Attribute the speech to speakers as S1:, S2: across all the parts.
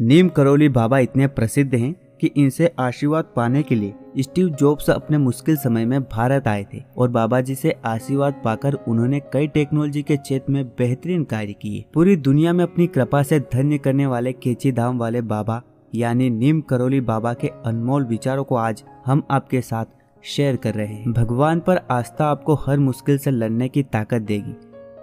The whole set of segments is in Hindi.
S1: नीम करोली बाबा इतने प्रसिद्ध हैं कि इनसे आशीर्वाद पाने के लिए स्टीव जॉब्स अपने मुश्किल समय में भारत आए थे और बाबा जी से आशीर्वाद पाकर उन्होंने कई टेक्नोलॉजी के क्षेत्र में बेहतरीन कार्य किए। पूरी दुनिया में अपनी कृपा से धन्य करने वाले केची धाम वाले बाबा, यानी नीम करोली बाबा के अनमोल विचारों को आज हम आपके साथ शेयर कर रहे हैं। भगवान पर आस्था आपको हर मुश्किल से लड़ने की ताकत देगी।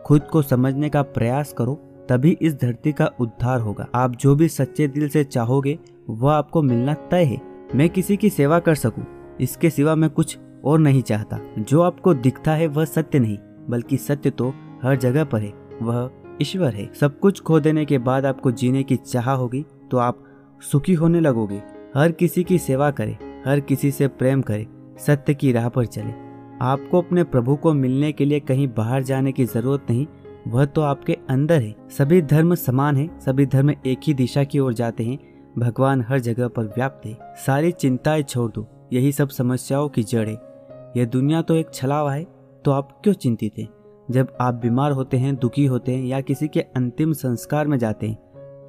S1: खुद को समझने का प्रयास करो तभी इस धरती का उद्धार होगा। आप जो भी सच्चे दिल से चाहोगे, वह आपको मिलना तय है। मैं किसी की सेवा कर सकूँ, इसके सिवा मैं कुछ और नहीं चाहता। जो आपको दिखता है, वह सत्य नहीं, बल्कि सत्य तो हर जगह पर है, वह ईश्वर है। सब कुछ खो देने के बाद आपको जीने की चाह होगी तो आप सुखी होने लगोगे। हर किसी की सेवा करें, हर किसी से प्रेम करें, सत्य की राह पर चले। आपको अपने प्रभु को मिलने के लिए कहीं बाहर जाने की ज़रूरत नहीं वह तो आपके अंदर है। सभी धर्म समान है, सभी धर्म एक ही दिशा की ओर जाते हैं। भगवान हर जगह पर व्याप्त है। सारी चिंताएँ छोड़ दो, यही सब समस्याओं की जड़ है। यह दुनिया तो एक छलावा है तो आप क्यों चिंतित हैं? जब आप बीमार होते हैं, दुखी होते हैं, या किसी के अंतिम संस्कार में जाते हैं,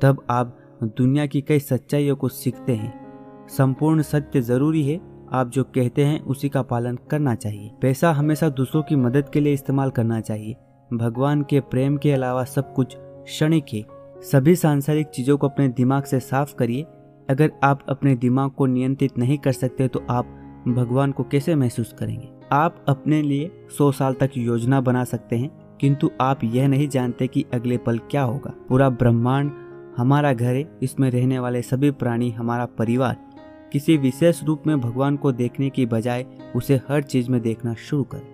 S1: तब आप दुनिया की कई सच्चाइयों को सीखते हैं। संपूर्ण सत्य ज़रूरी है, आप जो कहते हैं उसी का पालन करना चाहिए। पैसा हमेशा दूसरों की मदद के लिए इस्तेमाल करना चाहिए। भगवान के प्रेम के अलावा सब कुछ क्षणिक है। सभी सांसारिक चीज़ों को अपने दिमाग से साफ़ करिए। अगर आप अपने दिमाग को नियंत्रित नहीं कर सकते तो आप भगवान को कैसे महसूस करेंगे? आप अपने लिए सौ साल तक योजना बना सकते हैं, किंतु आप यह नहीं जानते कि अगले पल क्या होगा। पूरा ब्रह्मांड हमारा घर है, इसमें रहने वाले सभी प्राणी, हमारा परिवार। किसी विशेष रूप में भगवान को देखने की बजाय उसे हर चीज़ में देखना शुरू करें।